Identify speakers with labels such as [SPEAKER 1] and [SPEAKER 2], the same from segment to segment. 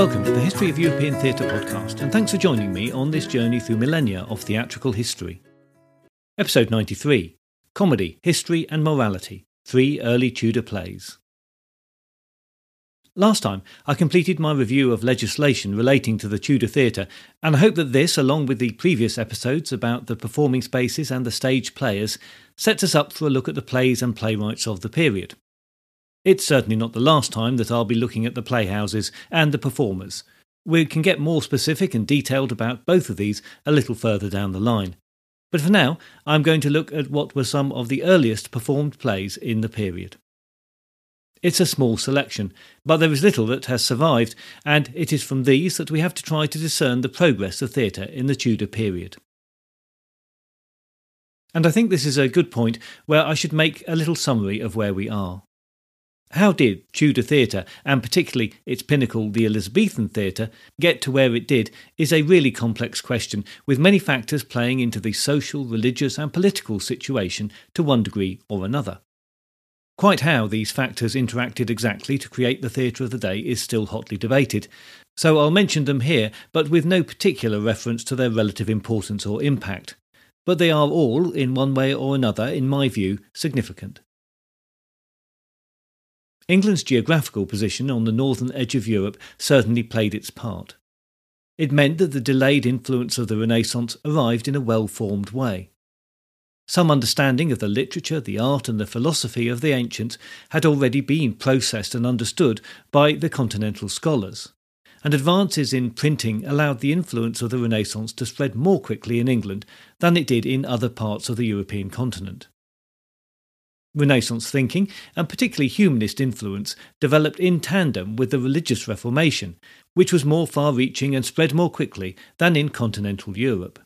[SPEAKER 1] Welcome to the History of European Theatre podcast, and thanks for joining me on this journey through millennia of theatrical history. Episode 93 Comedy, History and Morality Three Early Tudor Plays. Last time, I completed my review of legislation relating to the Tudor theatre, and I hope that this, along with the previous episodes about the performing spaces and the stage players, sets us up for a look at the plays and playwrights of the period. It's certainly not the last time that I'll be looking at the playhouses and the performers. We can get more specific and detailed about both of these a little further down the line. But for now, I'm going to look at what were some of the earliest performed plays in the period. It's a small selection, but there is little that has survived, and it is from these that we have to try to discern the progress of theatre in the Tudor period. And I think this is a good point where I should make a little summary of where we are. How did Tudor theatre, and particularly its pinnacle, the Elizabethan theatre, get to where it did is a really complex question, with many factors playing into the social, religious, and political situation to one degree or another. Quite how these factors interacted exactly to create the theatre of the day is still hotly debated, so I'll mention them here, but with no particular reference to their relative importance or impact. But they are all, in one way or another, in my view, significant. England's geographical position on the northern edge of Europe certainly played its part. It meant that the delayed influence of the Renaissance arrived in a well formed way. Some understanding of the literature, the art, and the philosophy of the ancients had already been processed and understood by the continental scholars, and advances in printing allowed the influence of the Renaissance to spread more quickly in England than it did in other parts of the European continent. Renaissance thinking, and particularly humanist influence, developed in tandem with the religious Reformation, which was more far reaching and spread more quickly than in continental Europe.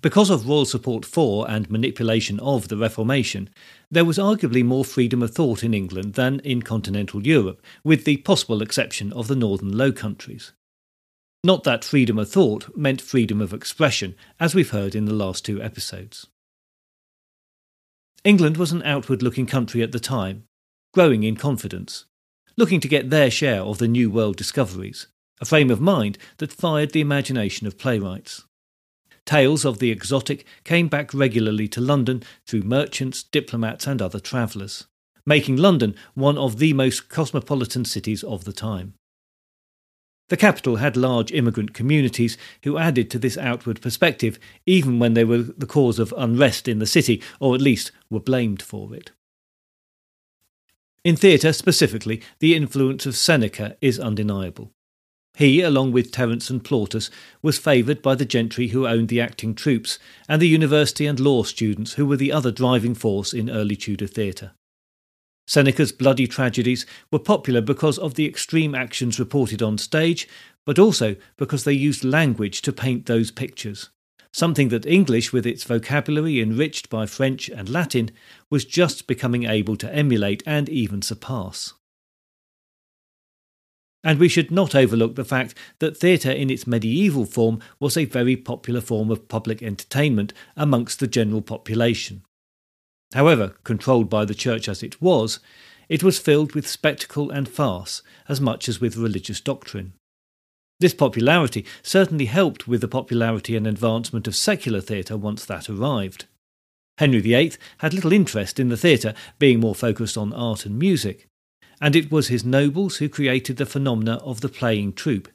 [SPEAKER 1] Because of royal support for and manipulation of the Reformation, there was arguably more freedom of thought in England than in continental Europe, with the possible exception of the northern Low Countries. Not that freedom of thought meant freedom of expression, as we've heard in the last two episodes. England was an outward looking country at the time, growing in confidence, looking to get their share of the New World discoveries, a frame of mind that fired the imagination of playwrights. Tales of the exotic came back regularly to London through merchants, diplomats, and other travellers, making London one of the most cosmopolitan cities of the time. The capital had large immigrant communities who added to this outward perspective, even when they were the cause of unrest in the city, or at least were blamed for it. In theatre specifically, the influence of Seneca is undeniable. He, along with Terence and Plautus, was favoured by the gentry who owned the acting troupes, and the university and law students who were the other driving force in early Tudor theatre. Seneca's bloody tragedies were popular because of the extreme actions reported on stage, but also because they used language to paint those pictures, something that English, with its vocabulary enriched by French and Latin, was just becoming able to emulate and even surpass. And we should not overlook the fact that theatre in its medieval form was a very popular form of public entertainment amongst the general population. However, controlled by the church as it was, it was filled with spectacle and farce as much as with religious doctrine. This popularity certainly helped with the popularity and advancement of secular theatre once that arrived. Henry VIII had little interest in the theatre, being more focused on art and music, and it was his nobles who created the phenomena of the playing troupe.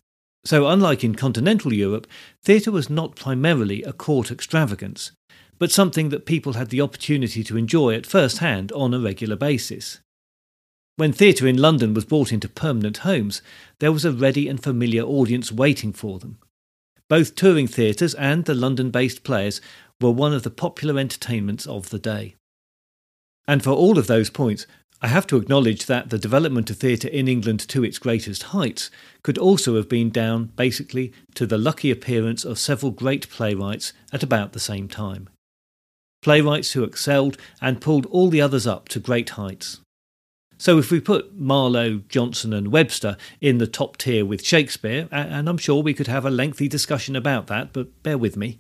[SPEAKER 1] So, unlike in continental Europe, theatre was not primarily a court extravagance, but something that people had the opportunity to enjoy at first hand on a regular basis. When theatre in London was brought into permanent homes, there was a ready and familiar audience waiting for them. Both touring theatres and the London based players were one of the popular entertainments of the day. And for all of those points, I have to acknowledge that the development of theatre in England to its greatest heights could also have been down, basically, to the lucky appearance of several great playwrights at about the same time playwrights who excelled and pulled all the others up to great heights. So if we put Marlowe, Jonson, and Webster in the top tier with Shakespeare, and I'm sure we could have a lengthy discussion about that, but bear with me,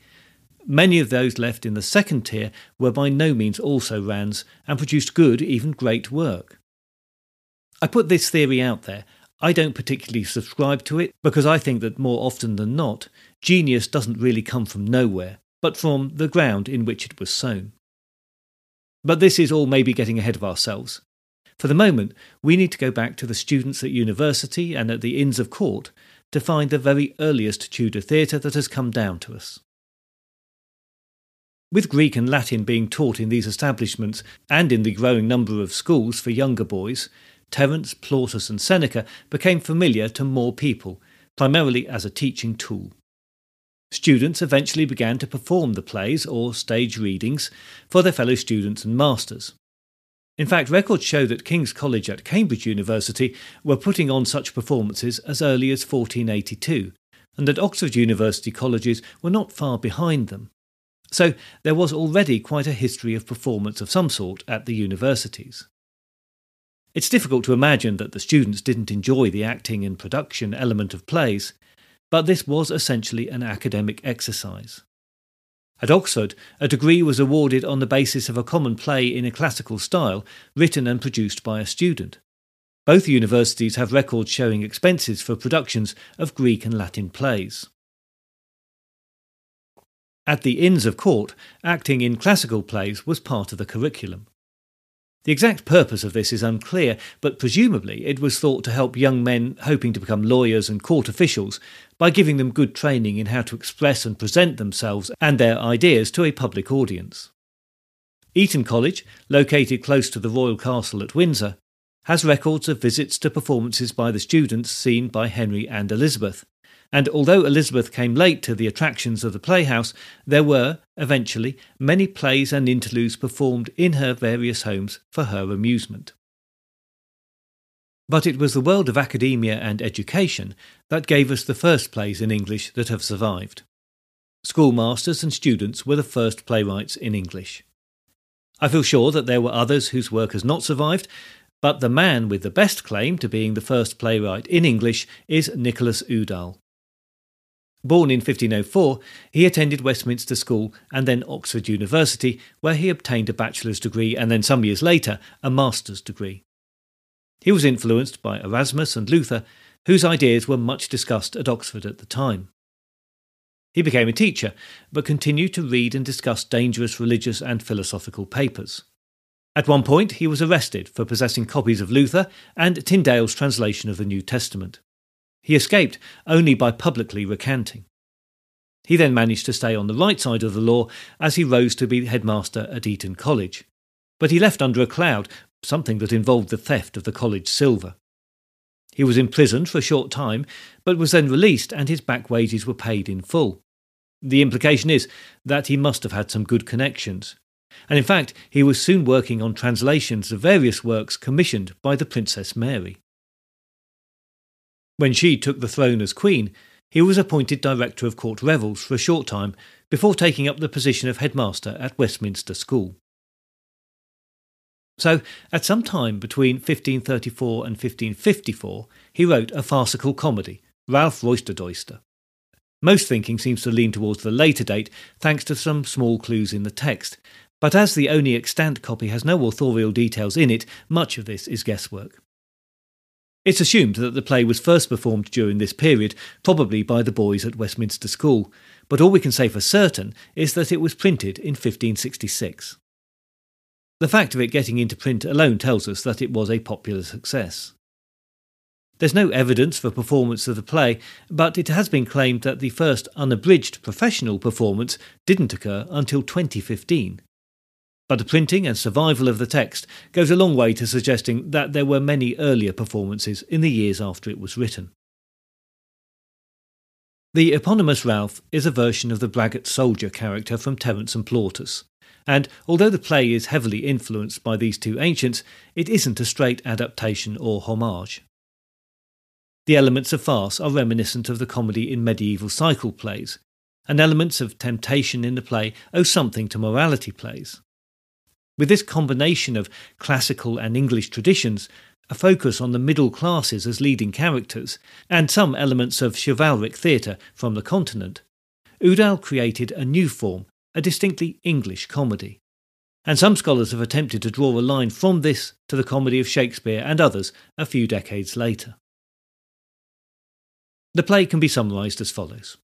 [SPEAKER 1] many of those left in the second tier were by no means also Rands and produced good, even great work. I put this theory out there. I don't particularly subscribe to it because I think that more often than not, genius doesn't really come from nowhere, but from the ground in which it was sown. But this is all maybe getting ahead of ourselves. For the moment, we need to go back to the students at university and at the Inns of Court to find the very earliest Tudor theatre that has come down to us. With Greek and Latin being taught in these establishments and in the growing number of schools for younger boys, Terence, Plautus, and Seneca became familiar to more people, primarily as a teaching tool. Students eventually began to perform the plays or stage readings for their fellow students and masters. In fact, records show that King's College at Cambridge University were putting on such performances as early as 1482, and that Oxford University colleges were not far behind them. So there was already quite a history of performance of some sort at the universities. It's difficult to imagine that the students didn't enjoy the acting and production element of plays, but this was essentially an academic exercise. At Oxford, a degree was awarded on the basis of a common play in a classical style written and produced by a student. Both universities have records showing expenses for productions of Greek and Latin plays. At the Inns of Court, acting in classical plays was part of the curriculum. The exact purpose of this is unclear, but presumably it was thought to help young men hoping to become lawyers and court officials by giving them good training in how to express and present themselves and their ideas to a public audience. Eton College, located close to the royal castle at Windsor, has records of visits to performances by the students seen by Henry and Elizabeth, and although Elizabeth came late to the attractions of the playhouse, there were, eventually, many plays and interludes performed in her various homes for her amusement. But it was the world of academia and education that gave us the first plays in English that have survived. Schoolmasters and students were the first playwrights in English. I feel sure that there were others whose work has not survived, but the man with the best claim to being the first playwright in English is Nicholas Udall. Born in 1504, he attended Westminster School and then Oxford University, where he obtained a bachelor's degree and then some years later a master's degree. He was influenced by Erasmus and Luther, whose ideas were much discussed at Oxford at the time. He became a teacher, but continued to read and discuss dangerous religious and philosophical papers. At one point, he was arrested for possessing copies of Luther and Tyndale's translation of the New Testament. He escaped only by publicly recanting. He then managed to stay on the right side of the law as he rose to be headmaster at Eton College. But he left under a cloud, something that involved the theft of the college silver. He was imprisoned for a short time, but was then released and his back wages were paid in full. The implication is that he must have had some good connections. And in fact, he was soon working on translations of various works commissioned by the Princess Mary. When she took the throne as queen, he was appointed director of court revels for a short time before taking up the position of headmaster at Westminster School. So, at some time between 1534 and 1554, he wrote a farcical comedy, Ralph Roister Doister. Most thinking seems to lean towards the later date, thanks to some small clues in the text, but as the only extant copy has no authorial details in it, much of this is guesswork. It's assumed that the play was first performed during this period, probably by the boys at Westminster School, but all we can say for certain is that it was printed in 1566. The fact of it getting into print alone tells us that it was a popular success. There's no evidence for performance of the play, but it has been claimed that the first unabridged professional performance didn't occur until 2015. But the printing and survival of the text goes a long way to suggesting that there were many earlier performances in the years after it was written. The eponymous Ralph is a version of the braggart soldier character from Terence and Plautus, and although the play is heavily influenced by these two ancients, it isn't a straight adaptation or homage. The elements of farce are reminiscent of the comedy in medieval cycle plays, and elements of temptation in the play owe something to morality plays. With this combination of classical and English traditions, a focus on the middle classes as leading characters, and some elements of chivalric theatre from the continent, Udall created a new form, a distinctly English comedy. And some scholars have attempted to draw a line from this to the comedy of Shakespeare and others a few decades later. The play can be summarised as follows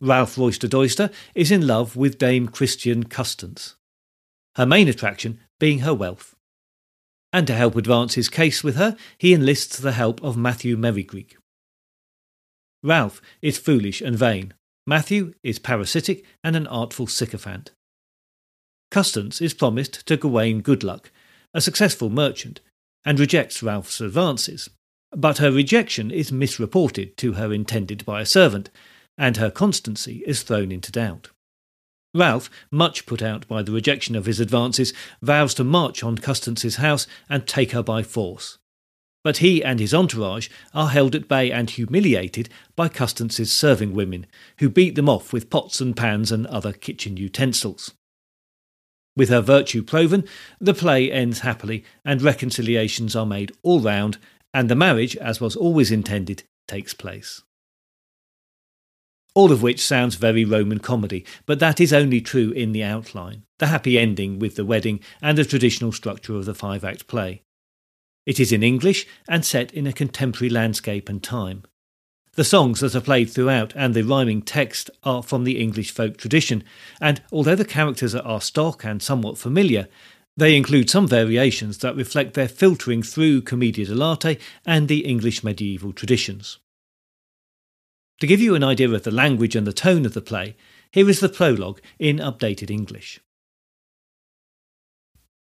[SPEAKER 1] Ralph Roister Doister is in love with Dame Christian Custance, her main attraction being her wealth. And to help advance his case with her, he enlists the help of Matthew Merrygreek. Ralph is foolish and vain. Matthew is parasitic and an artful sycophant. Custance is promised to Gawain Goodluck, a successful merchant, and rejects Ralph's advances. But her rejection is misreported to her intended by a servant, and her constancy is thrown into doubt. Ralph, much put out by the rejection of his advances, vows to march on Custance's house and take her by force. But he and his entourage are held at bay and humiliated by Custance's serving women, who beat them off with pots and pans and other kitchen utensils. With her virtue proven, the play ends happily and reconciliations are made all round, and the marriage, as was always intended, takes place. All of which sounds very Roman comedy, but that is only true in the outline, the happy ending with the wedding and the traditional structure of the five act play. It is in English and set in a contemporary landscape and time. The songs that are played throughout and the rhyming text are from the English folk tradition, and although the characters are stock and somewhat familiar, they include some variations that reflect their filtering through commedia dell'arte and the English medieval traditions. To give you an idea of the language and the tone of the play, here is the prologue in updated English.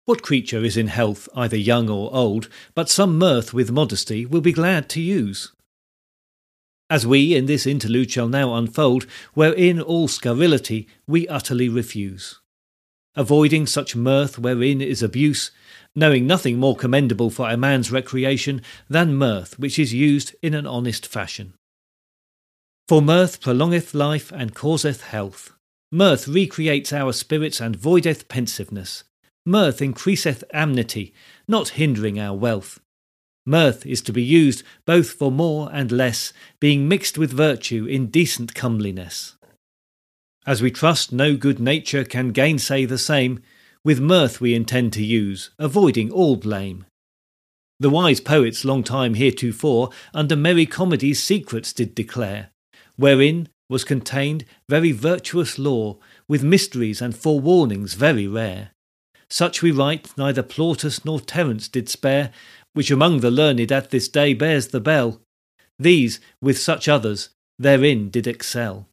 [SPEAKER 1] What creature is in health, either young or old, but some mirth with modesty will be glad to use? As we in this interlude shall now unfold, wherein all scurrility we utterly refuse. Avoiding such mirth wherein is abuse, knowing nothing more commendable for a man's recreation than mirth which is used in an honest fashion. For mirth prolongeth life and causeth health. Mirth recreates our spirits and voideth pensiveness. Mirth increaseth amity, not hindering our wealth. Mirth is to be used both for more and less, being mixed with virtue in decent comeliness. As we trust no good nature can gainsay the same, with mirth we intend to use, avoiding all blame. The wise poets long time heretofore under merry comedy's secrets did declare, wherein was contained very virtuous lore, with mysteries and forewarnings very rare. Such we write neither Plautus nor Terence did spare, which among the learned at this day bears the bell. These, with such others, therein did excel.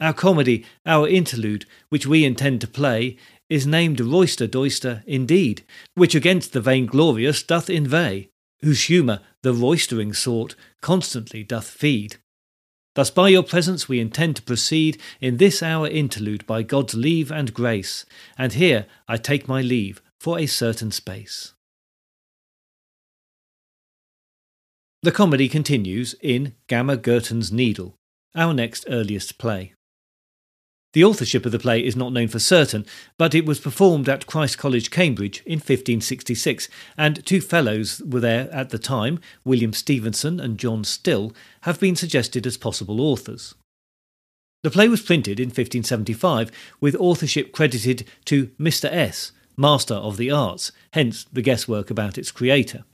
[SPEAKER 1] Our comedy, our interlude, which we intend to play, is named Roister Doister indeed, which against the vainglorious doth inveigh, whose humour, the roystering sort, constantly doth feed. Thus by your presence we intend to proceed in this our interlude by God's leave and grace, and here I take my leave for a certain space. The comedy continues in Gammer Gurton's Needle, our next earliest play. The authorship of the play is not known for certain, but it was performed at Christ College, Cambridge in 1566, and two fellows were there at the time, William Stevenson and John Still, have been suggested as possible authors. The play was printed in 1575 with authorship credited to Mr. S., Master of the Arts, hence the guesswork about its creator.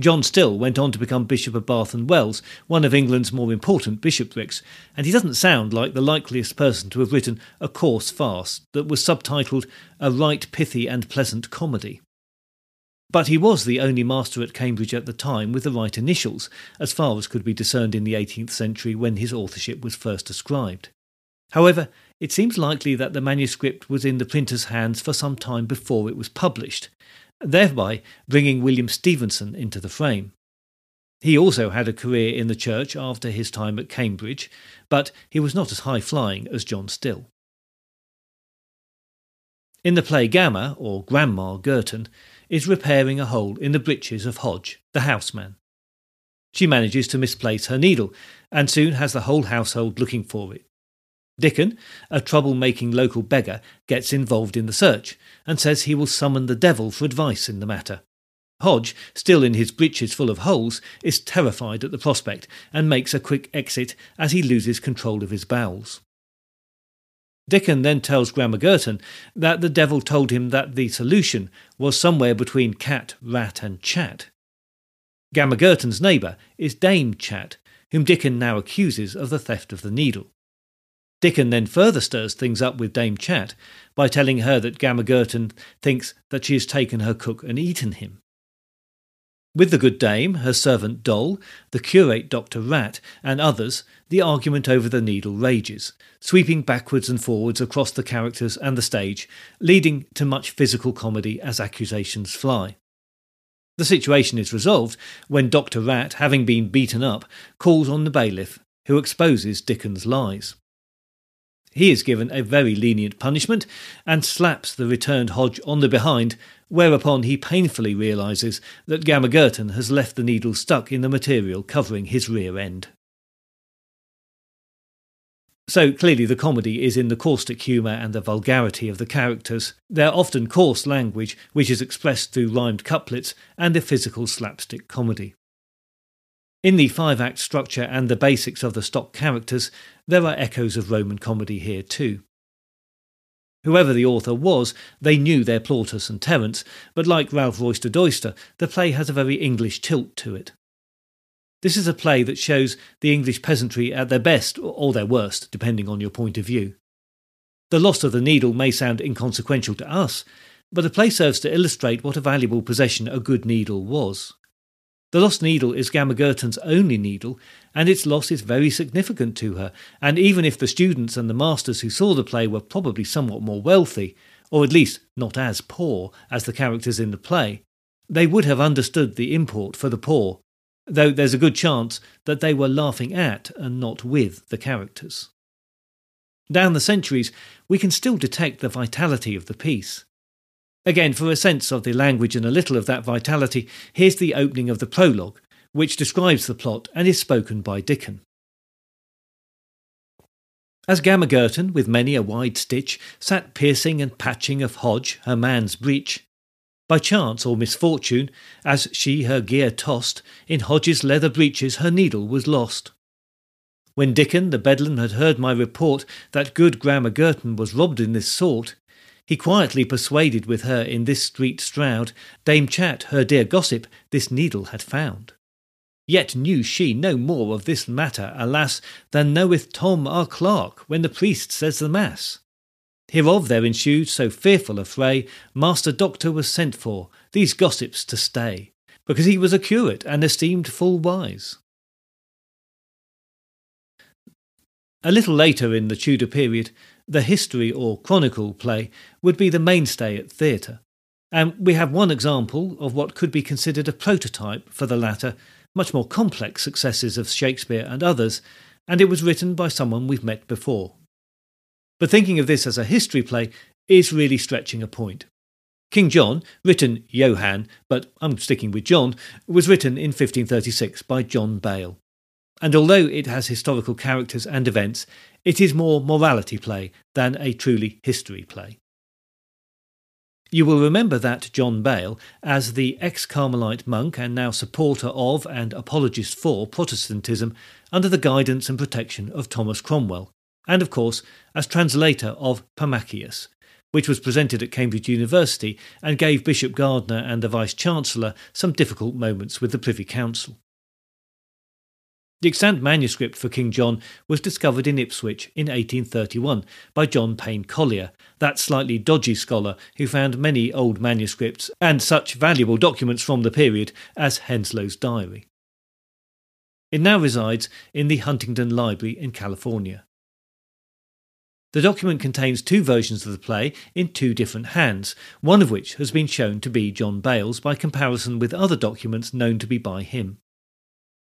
[SPEAKER 1] John Still went on to become Bishop of Bath and Wells, one of England's more important bishoprics, and he doesn't sound like the likeliest person to have written a coarse farce that was subtitled A Right Pithy and Pleasant Comedy. But he was the only master at Cambridge at the time with the right initials, as far as could be discerned in the 18th century when his authorship was first ascribed. However, it seems likely that the manuscript was in the printer's hands for some time before it was published, thereby bringing William Stevenson into the frame. He also had a career in the church after his time at Cambridge, but he was not as high flying as John Still. In the play Gammer, or Grandma Gurton, is repairing a hole in the breeches of Hodge, the houseman. She manages to misplace her needle, and soon has the whole household looking for it. Dickon, a trouble-making local beggar, gets involved in the search and says he will summon the devil for advice in the matter. Hodge, still in his breeches full of holes, is terrified at the prospect and makes a quick exit as he loses control of his bowels. Dickon then tells Grandma Gurton that the devil told him that the solution was somewhere between cat, rat, and chat. Gammer Gurton's neighbour is Dame Chat, whom Dickon now accuses of the theft of the needle. Dickon then further stirs things up with Dame Chat by telling her that Gammer Gurton thinks that she has taken her cook and eaten him. With the good dame, her servant Doll, the curate Dr. Rat, and others, the argument over the needle rages, sweeping backwards and forwards across the characters and the stage, leading to much physical comedy as accusations fly. The situation is resolved when Dr. Rat, having been beaten up, calls on the bailiff, who exposes Dickon's lies. He is given a very lenient punishment and slaps the returned Hodge on the behind, whereupon he painfully realises that Gammer Gurton has left the needle stuck in the material covering his rear end. So clearly, the comedy is in the caustic humour and the vulgarity of the characters, their often coarse language, which is expressed through rhymed couplets, and the physical slapstick comedy. In the five act structure and the basics of the stock characters, there are echoes of Roman comedy here too. Whoever the author was, they knew their Plautus and Terence, but like Ralph Roister Doister, the play has a very English tilt to it. This is a play that shows the English peasantry at their best or their worst, depending on your point of view. The loss of the needle may sound inconsequential to us, but the play serves to illustrate what a valuable possession a good needle was. The lost needle is Gammer Gurton's only needle, and its loss is very significant to her, and even if the students and the masters who saw the play were probably somewhat more wealthy, or at least not as poor as the characters in the play, they would have understood the import for the poor, though there's a good chance that they were laughing at and not with the characters. Down the centuries, we can still detect the vitality of the piece. Again, for a sense of the language and a little of that vitality, here's the opening of the prologue, which describes the plot and is spoken by Dickon. As Gammer Gurton, with many a wide stitch, sat piercing and patching of Hodge, her man's breech, by chance or misfortune, as she her gear tossed, in Hodge's leather breeches her needle was lost. When Dickon the Bedlam had heard my report that good Gammer Gurton was robbed in this sort, he quietly persuaded with her in this street stroud, Dame Chat, her dear gossip, this needle had found. Yet knew she no more of this matter, alas, than knoweth Tom our clerk when the priest says the mass. Hereof there ensued so fearful a fray, Master Doctor was sent for, these gossips to stay, because he was a curate and esteemed full wise. A little later in the Tudor period, the history or chronicle play would be the mainstay at theatre. And we have one example of what could be considered a prototype for the latter, much more complex successes of Shakespeare and others, and it was written by someone we've met before. But thinking of this as a history play is really stretching a point. King John, written Johan, but I'm sticking with John, was written in 1536 by John Bale. And although it has historical characters and events, it is more morality play than a truly history play. You will remember that John Bale, as the ex Carmelite monk and now supporter of and apologist for Protestantism under the guidance and protection of Thomas Cromwell, and of course as translator of Pammachius, which was presented at Cambridge University and gave Bishop Gardiner and the Vice Chancellor some difficult moments with the Privy Council. The extant manuscript for King John was discovered in Ipswich in 1831 by John Payne Collier, that slightly dodgy scholar who found many old manuscripts and such valuable documents from the period as Henslowe's diary. It now resides in the Huntington Library in California. The document contains two versions of the play in two different hands, one of which has been shown to be John Bale's by comparison with other documents known to be by him.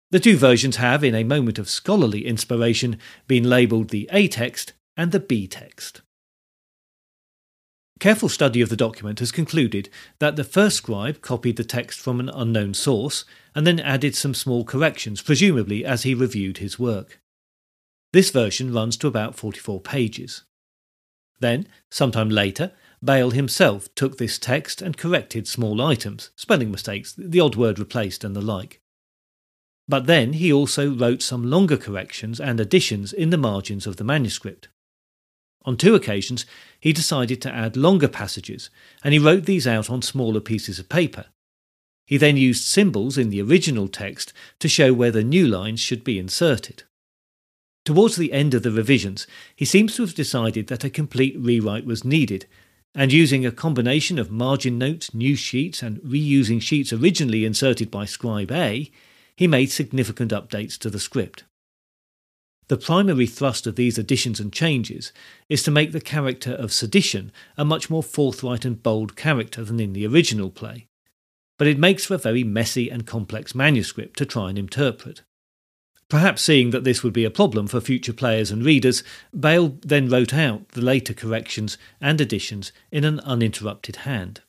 [SPEAKER 1] The two versions have, in a moment of scholarly inspiration, been labelled the A text and the B text. Careful study of the document has concluded that the first scribe copied the text from an unknown source and then added some small corrections, presumably as he reviewed his work. This version runs to about 44 pages. Then, sometime later, Bale himself took this text and corrected small items, spelling mistakes, the odd word replaced, and the like. But then he also wrote some longer corrections and additions in the margins of the manuscript. On two occasions, he decided to add longer passages, and he wrote these out on smaller pieces of paper. He then used symbols in the original text to show where the new lines should be inserted. Towards the end of the revisions, he seems to have decided that a complete rewrite was needed, and using a combination of margin notes, new sheets, and reusing sheets originally inserted by Scribe A, he made significant updates to the script. The primary thrust of these additions and changes is to make the character of sedition a much more forthright and bold character than in the original play. But it makes for a very messy and complex manuscript to try and interpret. Perhaps seeing that this would be a problem for future players and readers, Bale then wrote out the later corrections and additions in an uninterrupted hand.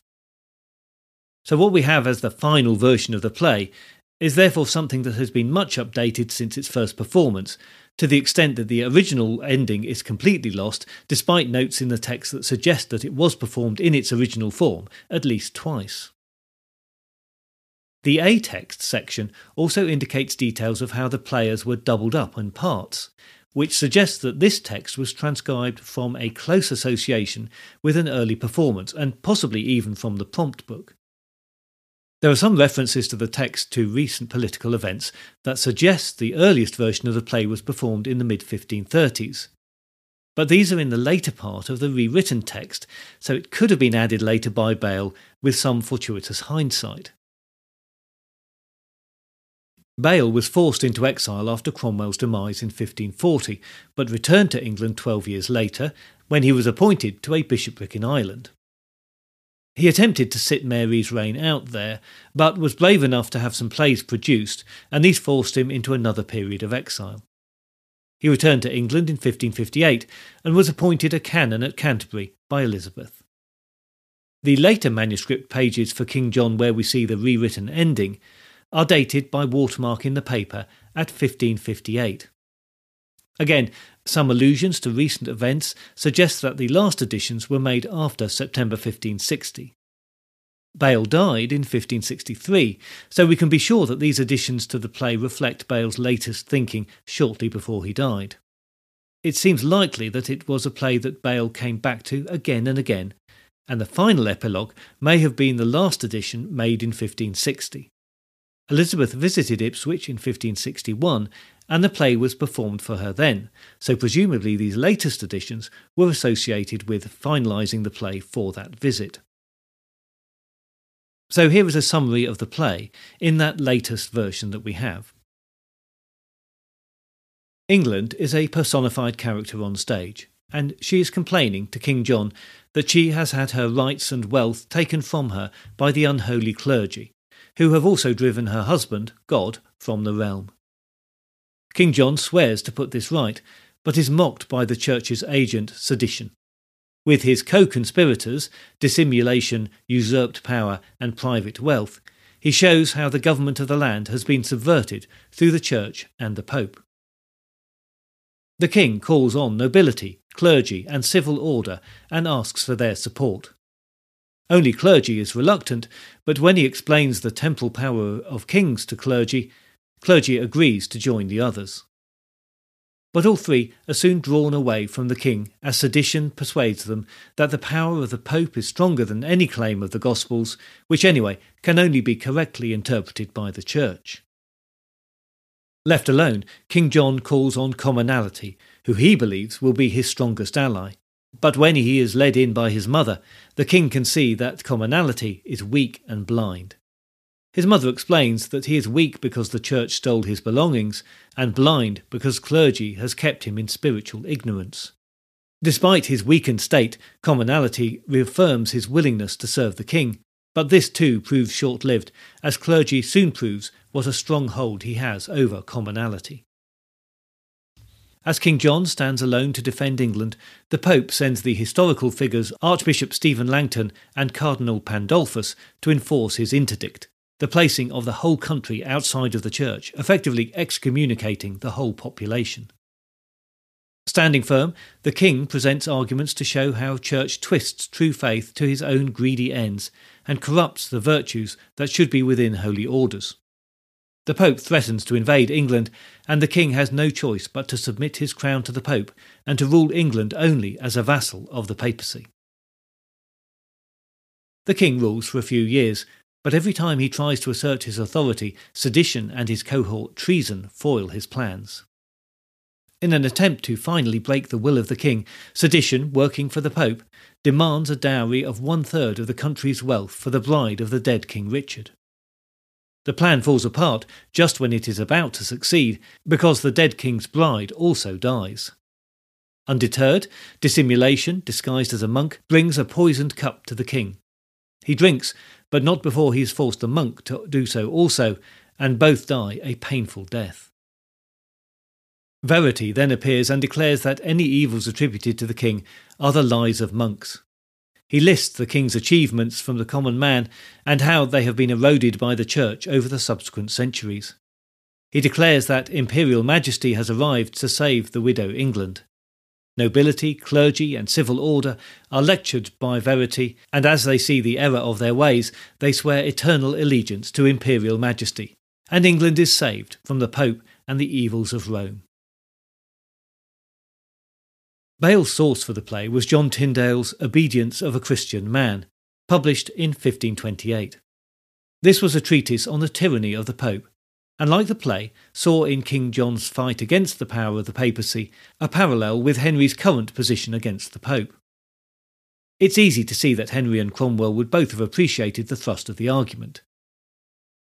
[SPEAKER 1] So, what we have as the final version of the play is therefore something that has been much updated since its first performance, to the extent that the original ending is completely lost, despite notes in the text that suggest that it was performed in its original form at least twice. The A text section also indicates details of how the players were doubled up in parts, which suggests that this text was transcribed from a close association with an early performance, and possibly even from the prompt book. There are some references to the text to recent political events that suggest the earliest version of the play was performed in the mid 1530s. But these are in the later part of the rewritten text, so it could have been added later by Bale with some fortuitous hindsight. Bale was forced into exile after Cromwell's demise in 1540, but returned to England 12 years later when he was appointed to a bishopric in Ireland. He attempted to sit Mary's reign out there, but was brave enough to have some plays produced, and these forced him into another period of exile. He returned to England in 1558 and was appointed a canon at Canterbury by Elizabeth. The later manuscript pages for King John, where we see the rewritten ending, are dated by watermark in the paper at 1558. Again, some allusions to recent events suggest that the last additions were made after September 1560. Bale died in 1563, so we can be sure that these additions to the play reflect Bale's latest thinking shortly before he died. It seems likely that it was a play that Bale came back to again and again, and the final epilogue may have been the last edition made in 1560. Elizabeth visited Ipswich in 1561 and the play was performed for her then, so presumably these latest additions were associated with finalising the play for that visit. So here is a summary of the play in that latest version that we have. England is a personified character on stage, and she is complaining to King John that she has had her rights and wealth taken from her by the unholy clergy, who have also driven her husband, God, from the realm. King John swears to put this right, but is mocked by the Church's agent, sedition. With his co conspirators, dissimulation, usurped power, and private wealth, he shows how the government of the land has been subverted through the Church and the Pope. The king calls on nobility, clergy, and civil order and asks for their support. Only clergy is reluctant, but when he explains the temporal power of kings to clergy, Clergy agrees to join the others. But all three are soon drawn away from the king as sedition persuades them that the power of the Pope is stronger than any claim of the Gospels, which anyway can only be correctly interpreted by the Church. Left alone, King John calls on commonalty, who he believes will be his strongest ally. But when he is led in by his mother, the king can see that commonalty is weak and blind. His mother explains that he is weak because the church stole his belongings, and blind because clergy has kept him in spiritual ignorance. Despite his weakened state, commonalty reaffirms his willingness to serve the king, but this too proves short lived, as clergy soon proves what a strong hold he has over commonalty. As King John stands alone to defend England, the Pope sends the historical figures Archbishop Stephen Langton and Cardinal Pandolfus to enforce his interdict, the placing of the whole country outside of the church, effectively excommunicating the whole population. Standing firm, the king presents arguments to show how church twists true faith to his own greedy ends and corrupts the virtues that should be within holy orders. The Pope threatens to invade England, and the king has no choice but to submit his crown to the Pope and to rule England only as a vassal of the papacy. The king rules for a few years, but every time he tries to assert his authority, sedition and his cohort treason foil his plans. In an attempt to finally break the will of the king, sedition, working for the Pope, demands a dowry of one third of the country's wealth for the bride of the dead King Richard. The plan falls apart just when it is about to succeed, because the dead king's bride also dies. Undeterred, dissimulation, disguised as a monk, brings a poisoned cup to the king. He drinks, but not before he has forced the monk to do so also, and both die a painful death. Verity then appears and declares that any evils attributed to the king are the lies of monks. He lists the king's achievements from the common man and how they have been eroded by the church over the subsequent centuries. He declares that imperial majesty has arrived to save the widow England. Nobility, clergy, and civil order are lectured by Verity, and as they see the error of their ways, they swear eternal allegiance to imperial majesty, and England is saved from the Pope and the evils of Rome. Bale's source for the play was John Tyndale's Obedience of a Christian Man, published in 1528. This was a treatise on the tyranny of the Pope, and like the play, saw in King John's fight against the power of the papacy a parallel with Henry's current position against the Pope. It's easy to see that Henry and Cromwell would both have appreciated the thrust of the argument.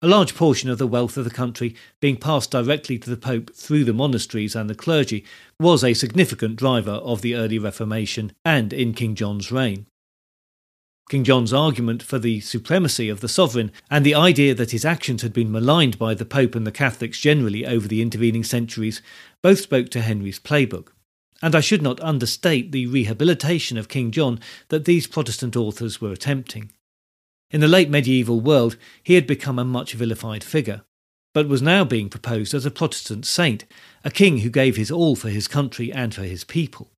[SPEAKER 1] A large portion of the wealth of the country being passed directly to the Pope through the monasteries and the clergy was a significant driver of the early Reformation and in King John's reign. King John's argument for the supremacy of the sovereign and the idea that his actions had been maligned by the Pope and the Catholics generally over the intervening centuries both spoke to Henry's playbook. And I should not understate the rehabilitation of King John that these Protestant authors were attempting. In the late medieval world, he had become a much vilified figure, but was now being proposed as a Protestant saint, a king who gave his all for his country and for his people.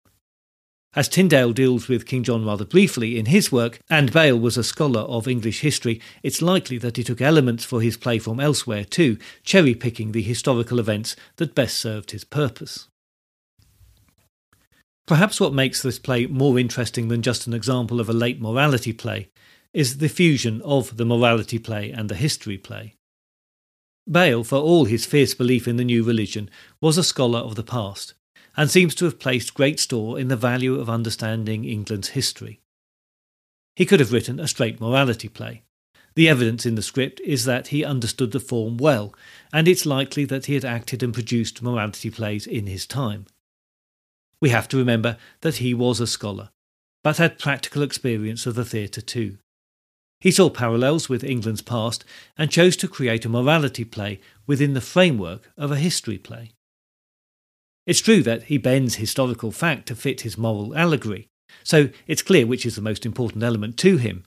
[SPEAKER 1] As Tyndale deals with King John rather briefly in his work, and Bale was a scholar of English history, it's likely that he took elements for his play from elsewhere too, cherry picking the historical events that best served his purpose. Perhaps what makes this play more interesting than just an example of a late morality play is the fusion of the morality play and the history play. Bale, for all his fierce belief in the new religion, was a scholar of the past, and seems to have placed great store in the value of understanding England's history. He could have written a straight morality play. The evidence in the script is that he understood the form well, and it's likely that he had acted and produced morality plays in his time. We have to remember that he was a scholar, but had practical experience of the theatre too. He saw parallels with England's past and chose to create a morality play within the framework of a history play. It's true that he bends historical fact to fit his moral allegory, so it's clear which is the most important element to him.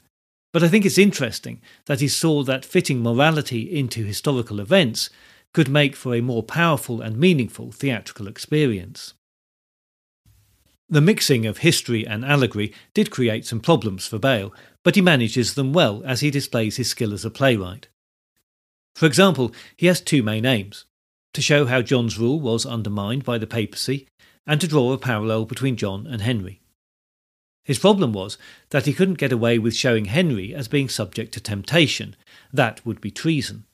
[SPEAKER 1] But I think it's interesting that he saw that fitting morality into historical events could make for a more powerful and meaningful theatrical experience. The mixing of history and allegory did create some problems for Bale, but he manages them well as he displays his skill as a playwright. For example, he has two main aims to show how John's rule was undermined by the papacy, and to draw a parallel between John and Henry. His problem was that he couldn't get away with showing Henry as being subject to temptation. That would be treason.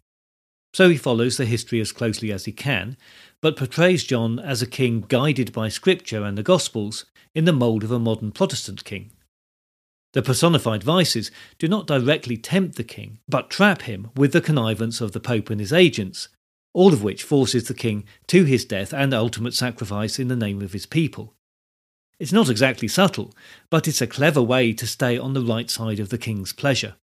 [SPEAKER 1] So he follows the history as closely as he can, but portrays John as a king guided by Scripture and the Gospels in the mould of a modern Protestant king. The personified vices do not directly tempt the king, but trap him with the connivance of the Pope and his agents, all of which forces the king to his death and ultimate sacrifice in the name of his people. It's not exactly subtle, but it's a clever way to stay on the right side of the king's pleasure.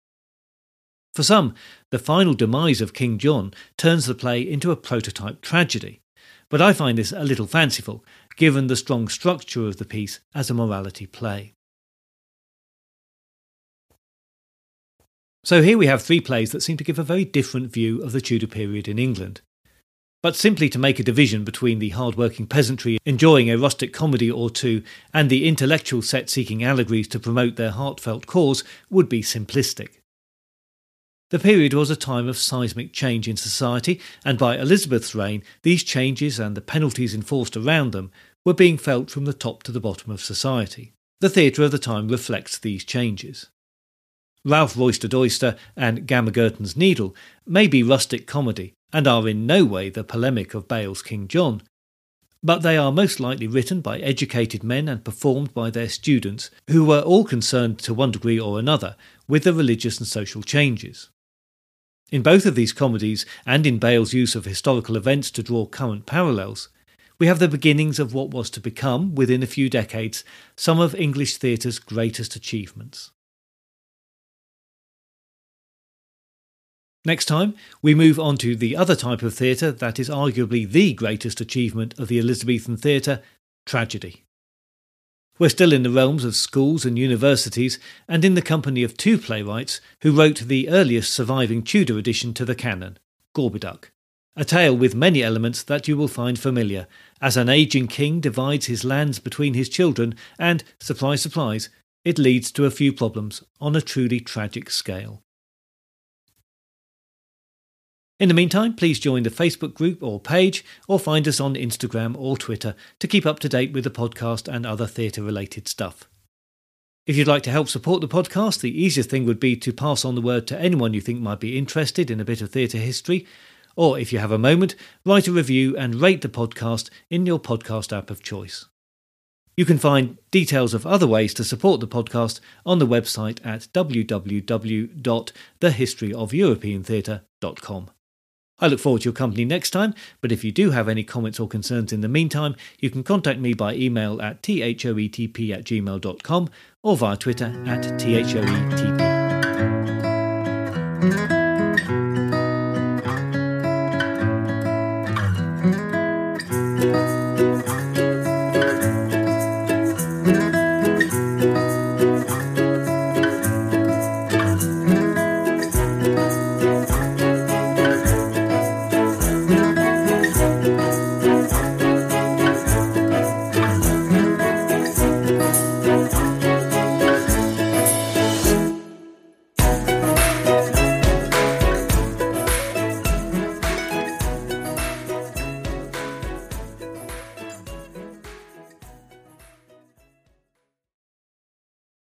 [SPEAKER 1] For some, the final demise of King John turns the play into a prototype tragedy, but I find this a little fanciful, given the strong structure of the piece as a morality play. So here we have three plays that seem to give a very different view of the Tudor period in England. But simply to make a division between the hard-working peasantry enjoying a rustic comedy or two and the intellectual set seeking allegories to promote their heartfelt cause would be simplistic. The period was a time of seismic change in society, and by Elizabeth's reign, these changes and the penalties enforced around them were being felt from the top to the bottom of society. The theatre of the time reflects these changes. Ralph Roister Doister and Gammer Gurton's Needle may be rustic comedy and are in no way the polemic of Bale's King Johan, but they are most likely written by educated men and performed by their students, who were all concerned to one degree or another with the religious and social changes. In both of these comedies, and in Bale's use of historical events to draw current parallels, we have the beginnings of what was to become, within a few decades, some of English theatre's greatest achievements. Next time, we move on to the other type of theatre that is arguably the greatest achievement of the Elizabethan theatre tragedy. We're still in the realms of schools and universities, and in the company of two playwrights who wrote the earliest surviving Tudor addition to the canon, Gorboduc. A tale with many elements that you will find familiar, as an aging king divides his lands between his children, and, surprise, surprise, it leads to a few problems on a truly tragic scale. In the meantime, please join the Facebook group or page, or find us on Instagram or Twitter to keep up to date with the podcast and other theatre related stuff. If you'd like to help support the podcast, the easiest thing would be to pass on the word to anyone you think might be interested in a bit of theatre history, or if you have a moment, write a review and rate the podcast in your podcast app of choice. You can find details of other ways to support the podcast on the website at www.thehistoryofeuropeantheatre.com. I look forward to your company next time, but if you do have any comments or concerns in the meantime, you can contact me by email at thoetp at gmail.com or via Twitter at thoetp.